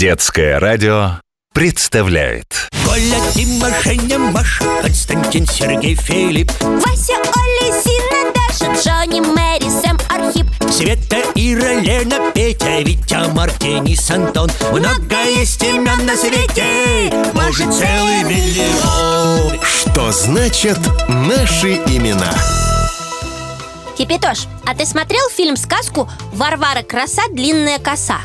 Детское радио представляет. Коля, Дима, Женя, Маша, Константин, Сергей, Филипп, Вася, Оля, Зина, Даша, Джонни, Мэри, Сэм, Архип. Света, Ира, Лена, Петя, Витя, Марк, Денис, Антон Много есть имен на свете, может целый миллион. Что значит наши имена? Кипятош, а ты смотрел фильм-сказку «Варвара краса, длинная коса»?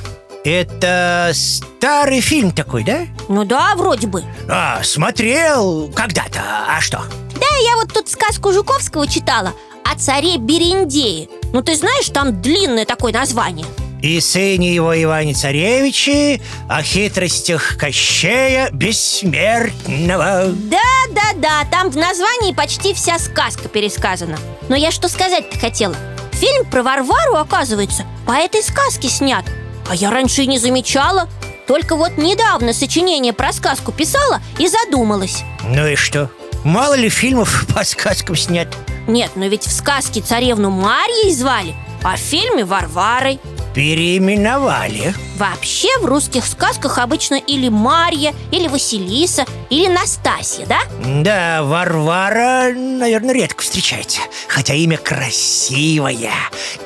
Это старый фильм такой, да? Ну да, вроде бы. А, смотрел когда-то, а что? Да, я вот тут сказку Жуковского читала о царе Берендее. Ну ты знаешь, там длинное такое название? И сыне его Иване Царевиче О хитростях Кощея Бессмертного. Да-да-да, там в названии почти вся сказка пересказана. Но я что сказать-то хотела? Фильм про Варвару, оказывается, по этой сказке снят А я раньше и не замечала. Только вот недавно сочинение про сказку писала и задумалась. Ну и что? Мало ли фильмов по сказкам снят Нет, но ведь в сказке царевну Марьей звали А в фильме Варварой. Переименовали. Вообще в русских сказках обычно или Марья, или Василиса, или Настасья, да? Да, Варвара, наверное, редко встречается Хотя имя красивое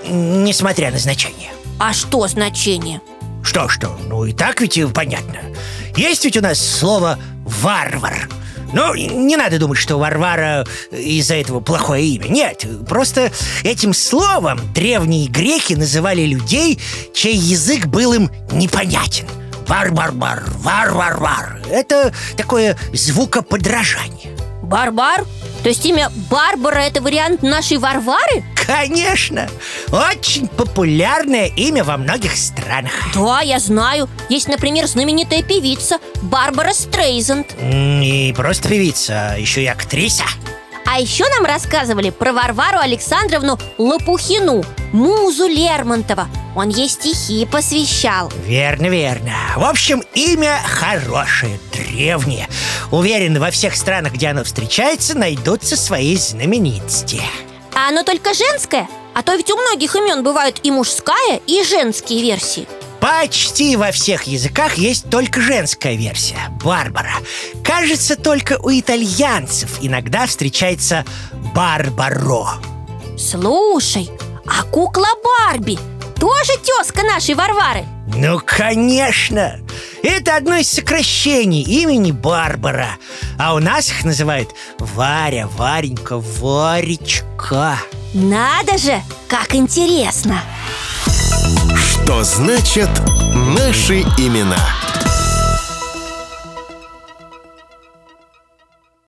Несмотря на значение А что значение? Что-что, ну и так ведь понятно. Есть ведь у нас слово «варвар» Ну, не надо думать, что Варвара из-за этого плохое имя. Нет, просто этим словом древние греки называли людей, чей язык был им непонятен. Вар-бар-бар, вар-вар-вар Это такое звукоподражание. Барбар? То есть имя Барбара это вариант нашей Варвары? Конечно, очень популярное имя во многих странах. Да, я знаю. Есть, например, знаменитая певица Барбара Стрейзенд. И просто певица, а еще и актриса. А еще нам рассказывали про Варвару Александровну Лопухину Музу Лермонтова. Он ей стихи посвящал. Верно, верно. В общем, имя хорошее, древнее. Уверен, во всех странах, где оно встречается, найдутся свои знаменитости А оно только женское? А то ведь у многих имен бывают и мужская, и женские версии Почти во всех языках есть только женская версия – Барбара Кажется, только у итальянцев иногда встречается Барбаро Слушай, а кукла Барби тоже тезка нашей Варвары? Ну, конечно! Это одно из сокращений имени Барбара А у нас их называют Варя, Варенька, Варечка Надо же, как интересно! Что значит наши имена?